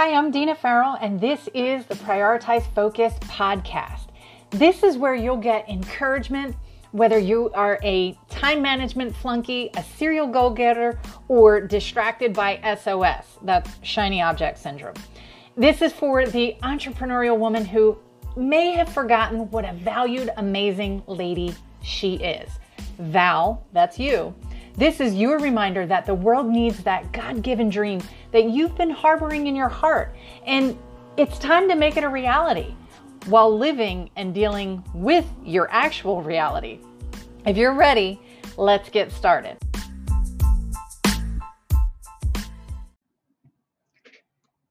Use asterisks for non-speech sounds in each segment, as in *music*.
Hi, I'm Deana Farrell, and this is the Prioritize Focus podcast. This is where you'll get encouragement, whether you are a time management flunky, a serial goal getter, or distracted by SOS that's shiny object syndrome. This is for the entrepreneurial woman who may have forgotten what a valued, amazing lady she is. Val, that's you. This is your reminder that the world needs that God given dream that you've been harboring in your heart. And it's time to make it a reality while living and dealing with your actual reality. If you're ready, let's get started.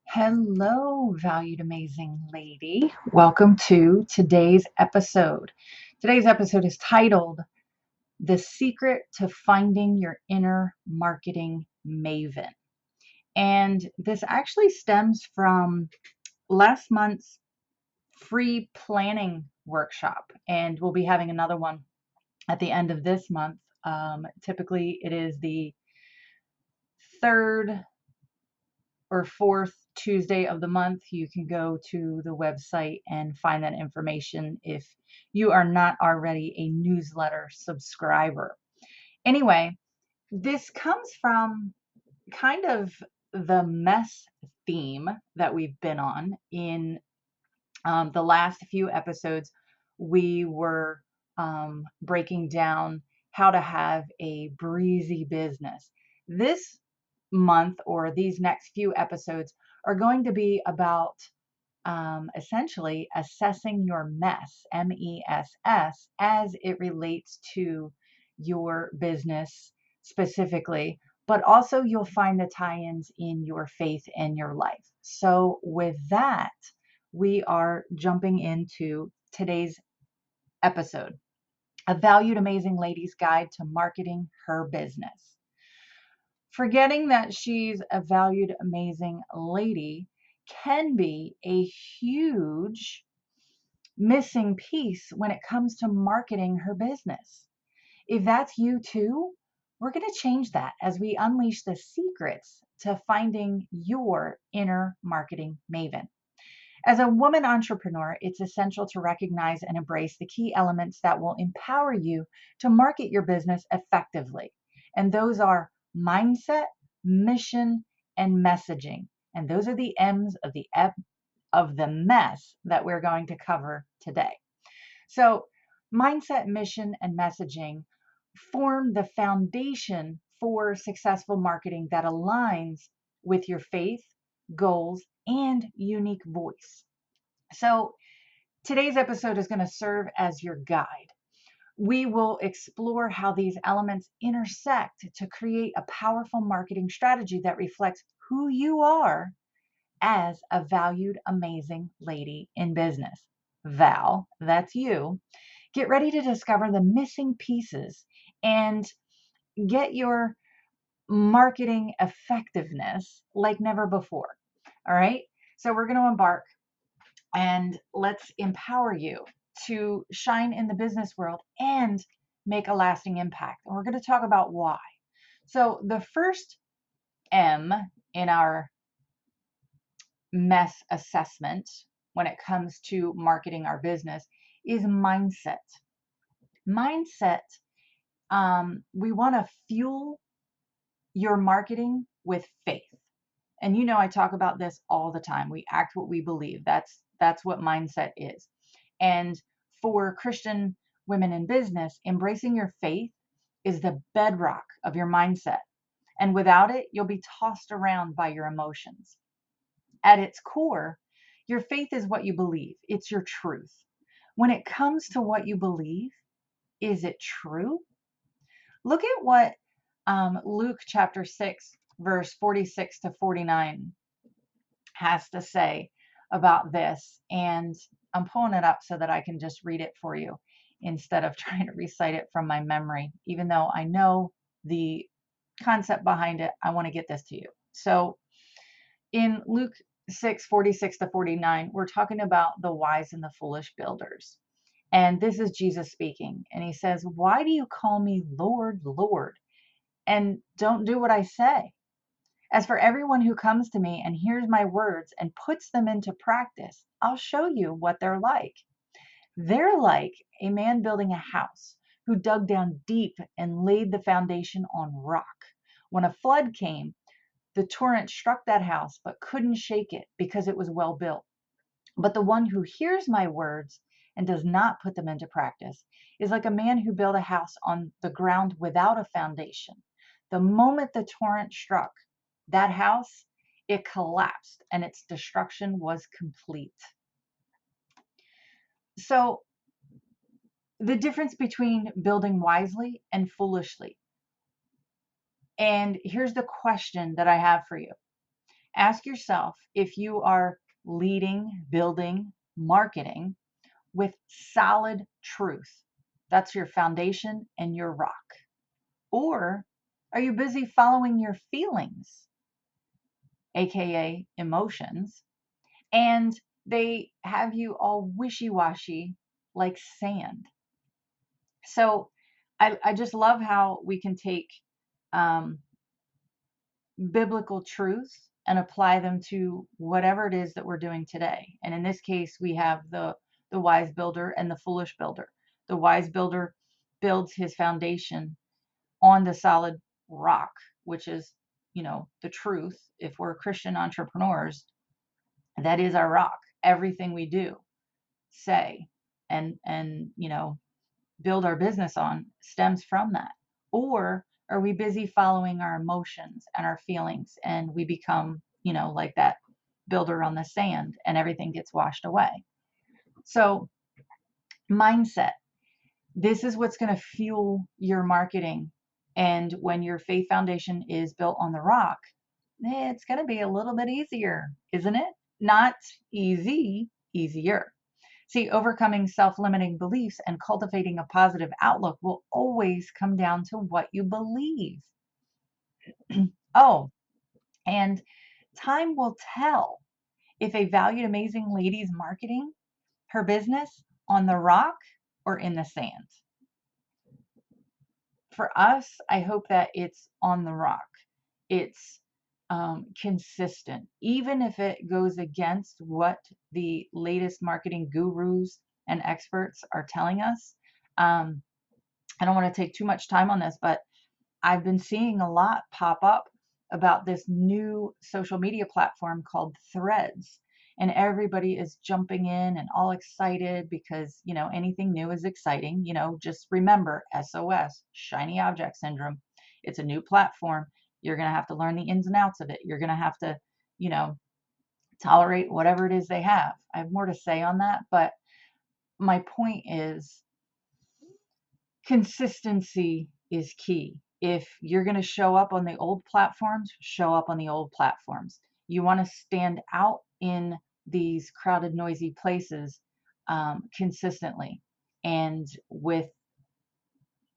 Hello, valued amazing lady. Welcome to today's episode. Today's episode is titled The Secret to Finding Your Inner Marketing Maven. And this actually stems from last month's free planning workshop. And we'll be having another one at the end of this month. Um, typically, it is the third or fourth Tuesday of the month. You can go to the website and find that information if you are not already a newsletter subscriber. Anyway, this comes from kind of the mess theme that we've been on in um, the last few episodes. We were um, breaking down how to have a breezy business. This month or these next few episodes are going to be about um, essentially assessing your mess, M E S S, as it relates to your business specifically, but also you'll find the tie ins in your faith and your life. So, with that, we are jumping into today's episode A Valued Amazing Lady's Guide to Marketing Her Business. Forgetting that she's a valued, amazing lady can be a huge missing piece when it comes to marketing her business. If that's you too, we're going to change that as we unleash the secrets to finding your inner marketing maven. As a woman entrepreneur, it's essential to recognize and embrace the key elements that will empower you to market your business effectively. And those are mindset, mission, and messaging. And those are the M's of the ep- of the mess that we're going to cover today. So, mindset, mission, and messaging form the foundation for successful marketing that aligns with your faith, goals, and unique voice. So, today's episode is going to serve as your guide. We will explore how these elements intersect to create a powerful marketing strategy that reflects who you are as a valued, amazing lady in business. Val, that's you. Get ready to discover the missing pieces and get your marketing effectiveness like never before. All right. So we're going to embark and let's empower you to shine in the business world and make a lasting impact. And we're going to talk about why. So the first M in our mess assessment when it comes to marketing our business is mindset. Mindset, um, we want to fuel your marketing with faith. And you know I talk about this all the time. We act what we believe. That's that's what mindset is. And for Christian women in business, embracing your faith is the bedrock of your mindset. And without it, you'll be tossed around by your emotions. At its core, your faith is what you believe, it's your truth. When it comes to what you believe, is it true? Look at what um, Luke chapter 6, verse 46 to 49 has to say about this. And I'm pulling it up so that I can just read it for you instead of *laughs* trying to recite it from my memory. Even though I know the concept behind it, I want to get this to you. So in Luke 6 46 to 49, we're talking about the wise and the foolish builders. And this is Jesus speaking. And he says, Why do you call me Lord, Lord, and don't do what I say? As for everyone who comes to me and hears my words and puts them into practice, I'll show you what they're like. They're like a man building a house who dug down deep and laid the foundation on rock. When a flood came, the torrent struck that house but couldn't shake it because it was well built. But the one who hears my words and does not put them into practice is like a man who built a house on the ground without a foundation. The moment the torrent struck that house, it collapsed and its destruction was complete. So, the difference between building wisely and foolishly. And here's the question that I have for you ask yourself if you are leading, building, marketing with solid truth. That's your foundation and your rock. Or are you busy following your feelings, aka emotions, and they have you all wishy washy like sand? So I, I just love how we can take um, biblical truths and apply them to whatever it is that we're doing today. And in this case, we have the the wise builder and the foolish builder. The wise builder builds his foundation on the solid rock, which is, you know, the truth. If we're Christian entrepreneurs, that is our rock. Everything we do, say, and and you know, build our business on stems from that. Or are we busy following our emotions and our feelings and we become, you know, like that builder on the sand and everything gets washed away? So, mindset. This is what's going to fuel your marketing. And when your faith foundation is built on the rock, eh, it's going to be a little bit easier, isn't it? Not easy, easier. See, overcoming self limiting beliefs and cultivating a positive outlook will always come down to what you believe. *clears throat* oh, and time will tell if a valued, amazing lady's marketing her business on the rock or in the sand. For us, I hope that it's on the rock. It's um, consistent, even if it goes against what the latest marketing gurus and experts are telling us. Um, I don't want to take too much time on this, but I've been seeing a lot pop up about this new social media platform called Threads. And everybody is jumping in and all excited because, you know, anything new is exciting. You know, just remember SOS, shiny object syndrome. It's a new platform you're going to have to learn the ins and outs of it. You're going to have to, you know, tolerate whatever it is they have. I have more to say on that, but my point is consistency is key. If you're going to show up on the old platforms, show up on the old platforms. You want to stand out in these crowded, noisy places um, consistently. And with,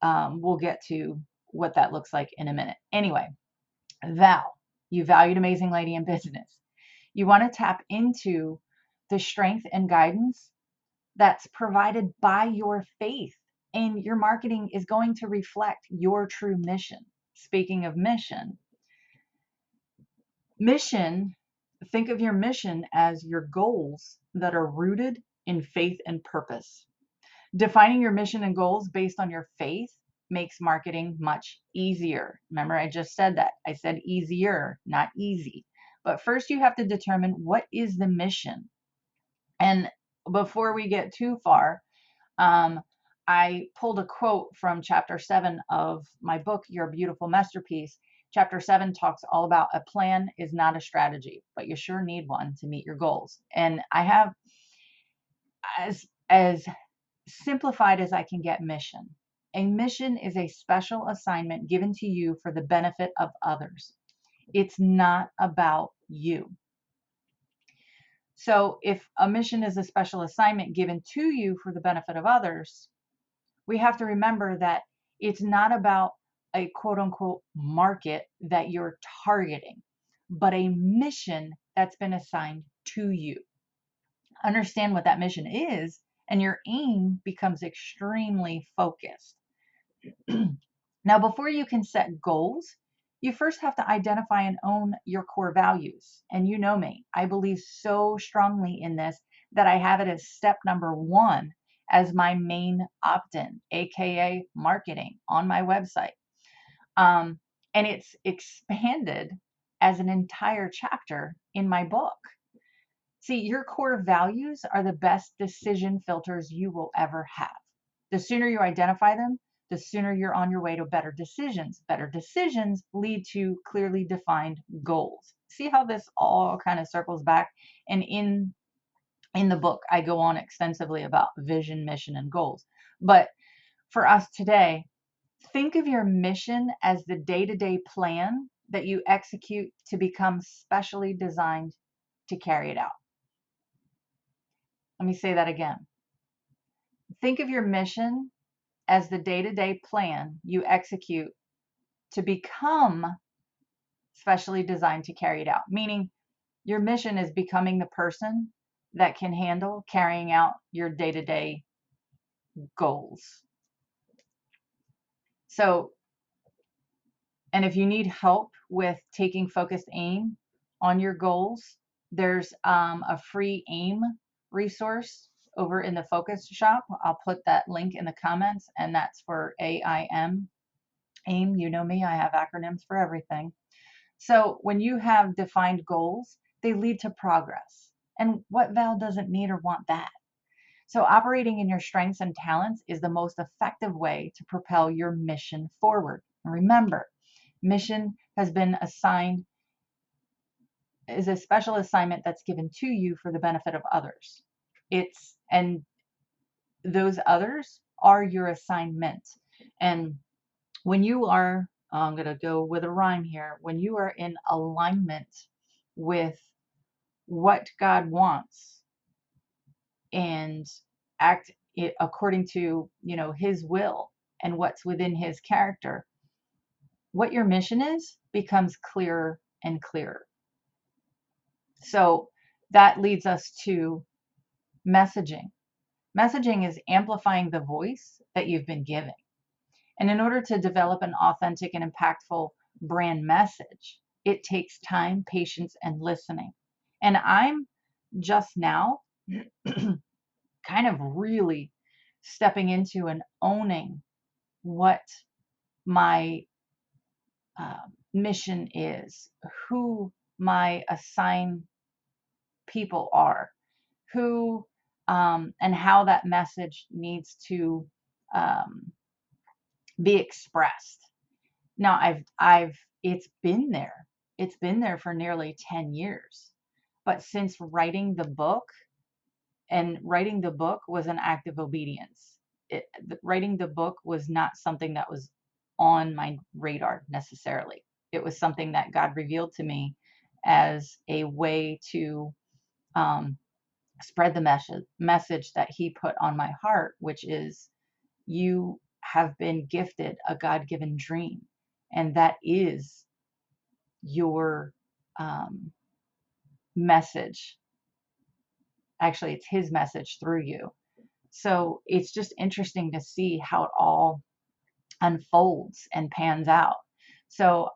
um, we'll get to what that looks like in a minute. Anyway, Val, you valued amazing lady in business. You want to tap into the strength and guidance that's provided by your faith. And your marketing is going to reflect your true mission. Speaking of mission, mission, think of your mission as your goals that are rooted in faith and purpose. Defining your mission and goals based on your faith makes marketing much easier. Remember, I just said that. I said easier, not easy. But first, you have to determine what is the mission. And before we get too far, um, I pulled a quote from chapter seven of my book, Your Beautiful Masterpiece. Chapter seven talks all about a plan is not a strategy, but you sure need one to meet your goals. And I have as as simplified as I can get mission. A mission is a special assignment given to you for the benefit of others. It's not about you. So, if a mission is a special assignment given to you for the benefit of others, we have to remember that it's not about a quote unquote market that you're targeting, but a mission that's been assigned to you. Understand what that mission is, and your aim becomes extremely focused. *clears throat* now, before you can set goals, you first have to identify and own your core values. And you know me, I believe so strongly in this that I have it as step number one as my main opt in, AKA marketing on my website. Um, and it's expanded as an entire chapter in my book. See, your core values are the best decision filters you will ever have. The sooner you identify them, the sooner you're on your way to better decisions. Better decisions lead to clearly defined goals. See how this all kind of circles back? And in in the book, I go on extensively about vision, mission, and goals. But for us today, think of your mission as the day to day plan that you execute to become specially designed to carry it out. Let me say that again. Think of your mission as the day to day plan you execute to become specially designed to carry it out, meaning your mission is becoming the person that can handle carrying out your day to day goals. So, and if you need help with taking focused aim on your goals, there's um, a free AIM resource over in the focus shop. I'll put that link in the comments, and that's for AIM. AIM, you know me, I have acronyms for everything. So when you have defined goals, they lead to progress. And what Val doesn't need or want that? So, operating in your strengths and talents is the most effective way to propel your mission forward. And remember, mission has been assigned is a special assignment that's given to you for the benefit of others. It's and those others are your assignment. And when you are, oh, I'm going to go with a rhyme here, when you are in alignment with what God wants and act according to, you know, his will and what's within his character, what your mission is becomes clearer and clearer. So that leads us to messaging. Messaging is amplifying the voice that you've been giving. And in order to develop an authentic and impactful brand message, it takes time, patience, and listening. And I'm just now *clears throat* kind of really stepping into and owning what my uh, mission is, who my assigned people are, who um, and how that message needs to um, be expressed. Now, I've I've it's been there. It's been there for nearly 10 years. But since writing the book, and writing the book was an act of obedience. It, writing the book was not something that was on my radar necessarily. It was something that God revealed to me as a way to um, spread the message message that He put on my heart, which is you have been gifted a God given dream, and that is your um, message. Actually, it's his message through you. So it's just interesting to see how it all unfolds and pans out. So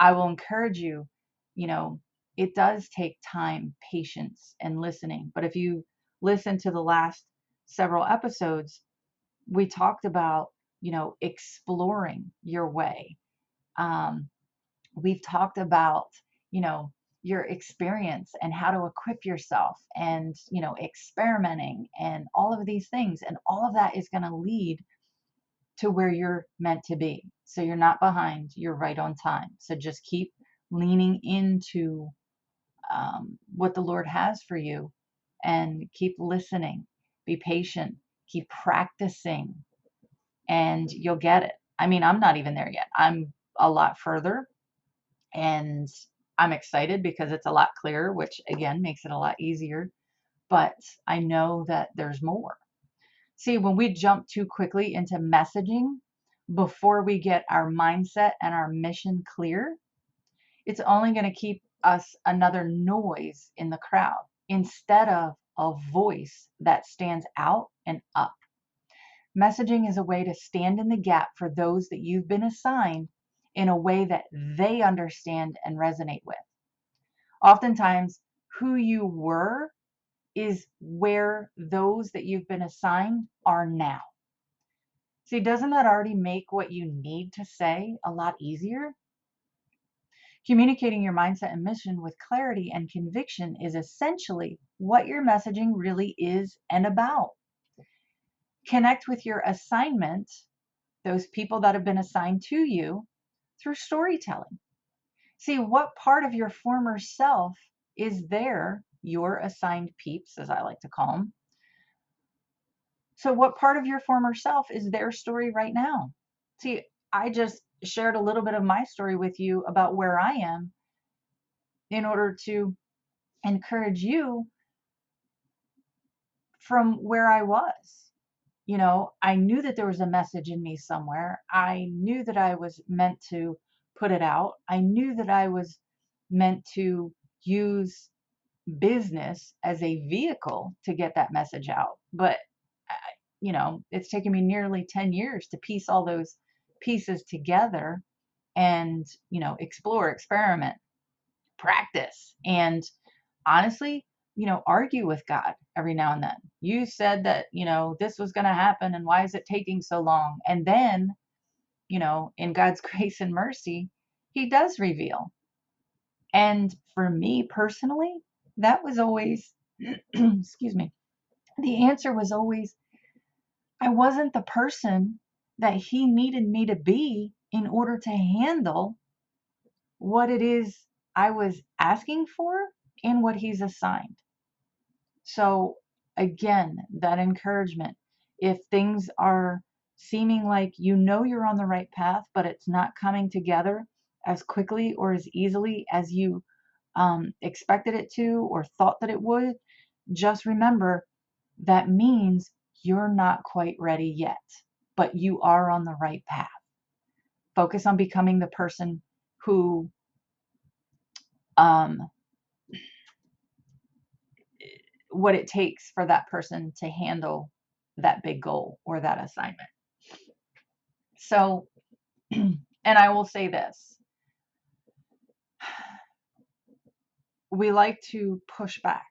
I will encourage you, you know, it does take time, patience, and listening. But if you listen to the last several episodes, we talked about, you know, exploring your way. Um, we've talked about, you know, your experience and how to equip yourself and you know experimenting and all of these things and all of that is going to lead to where you're meant to be. So you're not behind you're right on time. So just keep leaning into um, what the lord has for you and keep listening. Be patient. Keep practicing and you'll get it. I mean i'm not even there yet. I'm a lot further and I'm excited because it's a lot clearer, which again makes it a lot easier. But I know that there's more. See, when we jump too quickly into messaging before we get our mindset and our mission clear, it's only going to keep us another noise in the crowd instead of a voice that stands out and up. Messaging is a way to stand in the gap for those that you've been assigned in a way that mm-hmm. they understand and resonate with. Oftentimes, who you were is where those that you've been assigned are now. See, doesn't that already make what you need to say a lot easier? Communicating your mindset and mission with clarity and conviction is essentially what your messaging really is and about. Connect with your assignment, those people that have been assigned to you, through storytelling. See what part of your former self is there, your assigned peeps, as I like to call them. So, what part of your former self is their story right now? See, I just shared a little bit of my story with you about where I am in order to encourage you from where I was. You know, I knew that there was a message in me somewhere. I knew that I was meant to put it out. I knew that I was meant to use business as a vehicle to get that message out. But, you know, it's taken me nearly 10 years to piece all those pieces together and, you know, explore, experiment, practice, and honestly, you know, argue with God every now and then. You said that, you know, this was going to happen and why is it taking so long? And then, you know, in God's *laughs* grace and mercy, He does reveal. And for me personally, that was always, *clears throat* excuse me, the answer was always, I wasn't the person that he needed me to be in order to handle what it is I was asking for and what he's assigned. So, again, that encouragement. If things are seeming like you know you're on the right path, but it's not coming together as quickly or as easily as you um, expected it to or thought that it would, just remember that means you're not quite ready yet but you are on the right path. Focus on becoming the person who um, what it takes for that person to handle that big goal or that assignment. So, *clears throat* and I will say this we like to push back.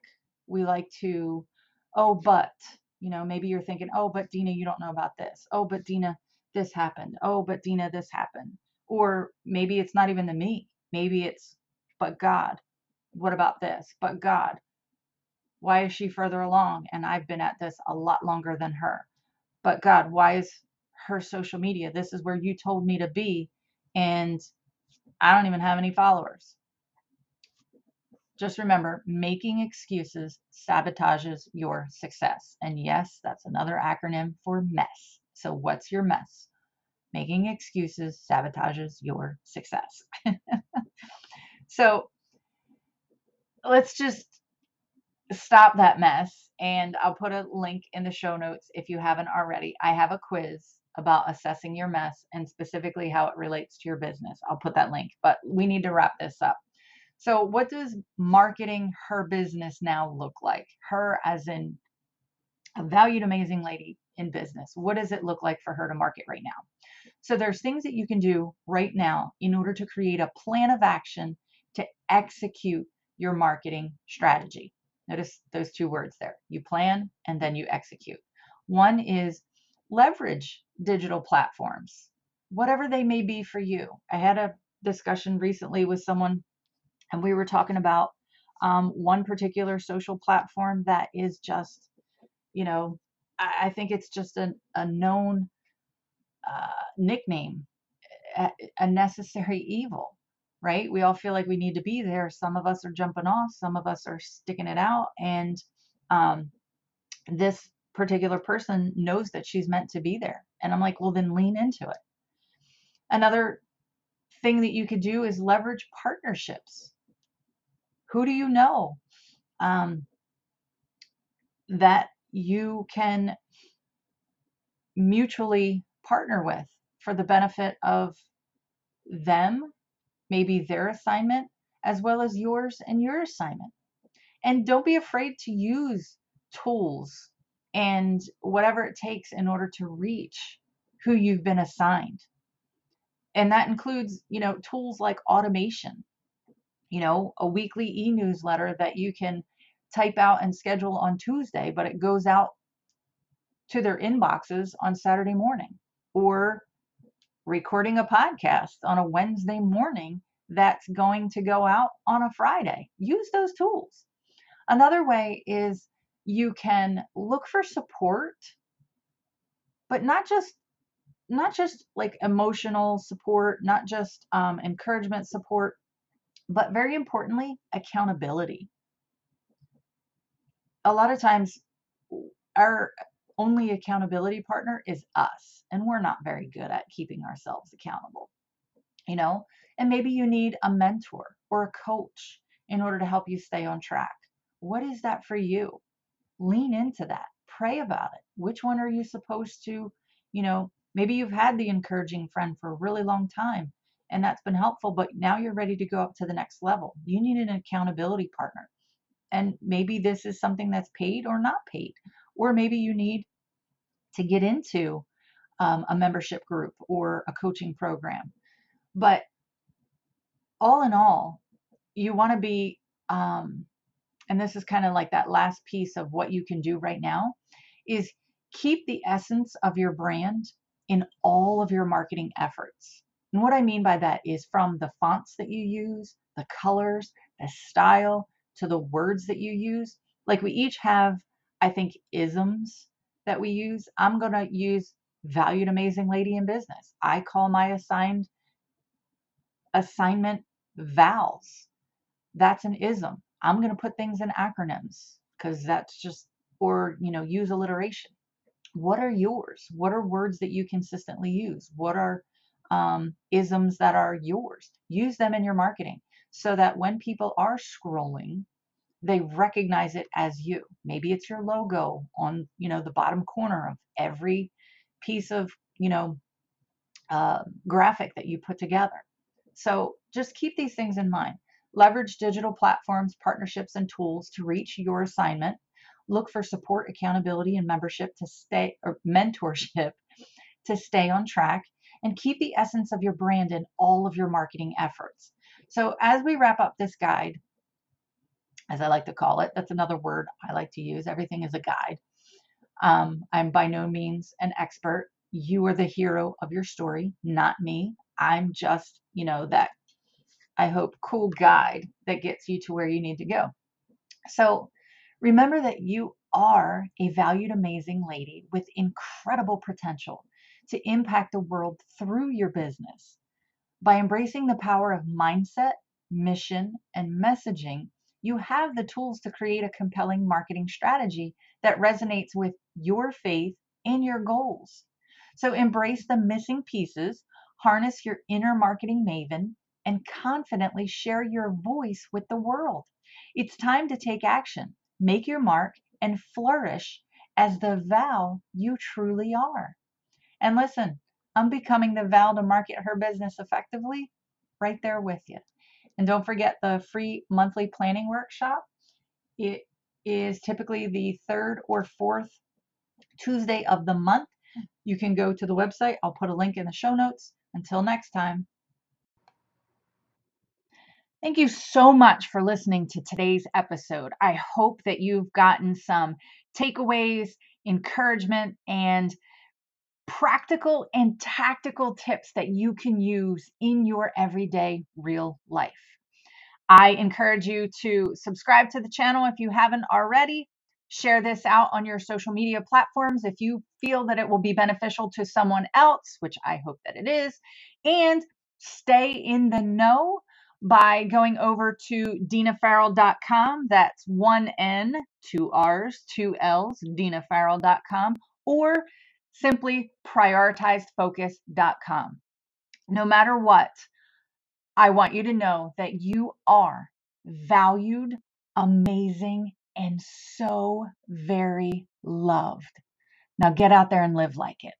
We like to, oh, but, you know, maybe you're thinking, oh, but Deana, you don't know about this. Oh, but Deana, this happened. Oh, but Deana, this happened. Or maybe it's not even the me. Maybe it's, but God, what about this? But God, why is she further along? And I've been at this a lot longer than her. But God, why is her social media? This is where you told me to be. And I don't even have any followers. Just remember, making excuses sabotages your success. And yes, that's another acronym for mess. So, what's your mess? Making excuses sabotages your success. *laughs* so, let's just stop that mess. And I'll put a link in the show notes if you haven't already. I have a quiz about assessing your mess and specifically how it relates to your business. I'll put that link, but we need to wrap this up. So, what does marketing her business now look like? Her, as in a valued, amazing lady in business. What does it look like for her to market right now? So, there's things that you can do right now in order to create a plan of action to execute your marketing strategy. Notice those two words there you plan and then you execute. One is leverage digital platforms, whatever they may be for you. I had a discussion recently with someone and we were talking about um, one particular social platform that is just, you know, I, I think it's just a, a known uh, nickname, a, a necessary evil, right? We all feel like we need to be there. Some of us are jumping off, some of us are sticking it out, and um, this particular person knows that she's meant to be there. And I'm like, well, then lean into it. Another thing that you could do is leverage partnerships. Who do you know um, that you can mutually partner with for the benefit of them, maybe their assignment, as well as yours and your assignment? And don't be afraid to use tools and whatever it takes in order to reach who you've been assigned And that includes, you know, tools like automation, you know, a weekly e-newsletter that you can type out and schedule on Tuesday, but it goes out to their inboxes on Saturday morning, or recording a podcast on a Wednesday morning that's going to go out on a Friday. Use those tools. Another way is you can look for support, but not just not just like emotional support, not just um, encouragement support, but very importantly, accountability. A lot of times, our only accountability partner is us, and we're not very good at keeping ourselves accountable. You know, and maybe you need a mentor or a coach in order to help you stay on track. What is that for you? Lean into that. Pray about it. Which one are you supposed to, you know, maybe you've had the encouraging friend for a really long time and that's been helpful, but now you're ready to go up to the next level. You need an accountability partner. And maybe this is something that's paid or not paid. Or maybe you need to get into um, a membership group or a coaching program. But all in all, you want to be, um, and this is kind of like that last piece of what you can do right now, is keep the essence of your brand in all of your marketing efforts. And what I mean by that is from the fonts that you use, the colors, the style, to the words that you use. Like we each have, I think, isms that we use. I'm going to use valued amazing lady in business. I call my assigned assignment vowels. That's an ism. I'm going to put things in acronyms because that's just, or, you know, use alliteration. What are yours? What are words that you consistently use? What are um, isms that are yours? Use them in your marketing so that when people are scrolling, they recognize it as you. Maybe it's your logo on, you know, the bottom corner of every piece of, you know, uh, graphic that you put together. So just keep these things in mind. Leverage digital platforms, partnerships, and tools to reach your assignment. Look for support, accountability, and membership to stay or mentorship *laughs* to stay on track and keep the essence of your brand in all of your marketing efforts. So as we wrap up this guide, as I like to call it, that's another word I like to use. Everything is a guide. Um, I'm by no means an expert. You are the hero of your story, not me. I'm just, you know, that I hope cool guide that gets you to where you need to go. So remember that you are a valued, amazing lady with incredible potential to impact the world through your business. By embracing the power of mindset, mission, and messaging, you have the tools to create a compelling marketing strategy that resonates with your faith and your goals. So embrace the missing pieces harness your inner marketing maven, and confidently share your voice with the world. It's time to take action, make your mark, and flourish as the Val you truly are. And listen, I'm becoming the Val to market her business effectively right there with you. And don't forget the free monthly planning workshop. It is typically the third or fourth Tuesday of the month. You can go to the website. I'll put a link in the show notes until next time. Thank you so much for listening to today's episode. I hope that you've gotten some takeaways, encouragement, and practical and tactical tips that you can use in your everyday real life. I encourage you to subscribe to the channel if you haven't already. Share this out on your social media platforms if you feel that it will be beneficial to someone else, which I hope that it is. And stay in the know by going over to deanafarrell.com. That's one N, two R's, two L's, deanafarrell.com, or simply prioritizedfocus.com. No matter what, I want you to know that you are valued, amazing, and so very loved. Now get out there and live like it.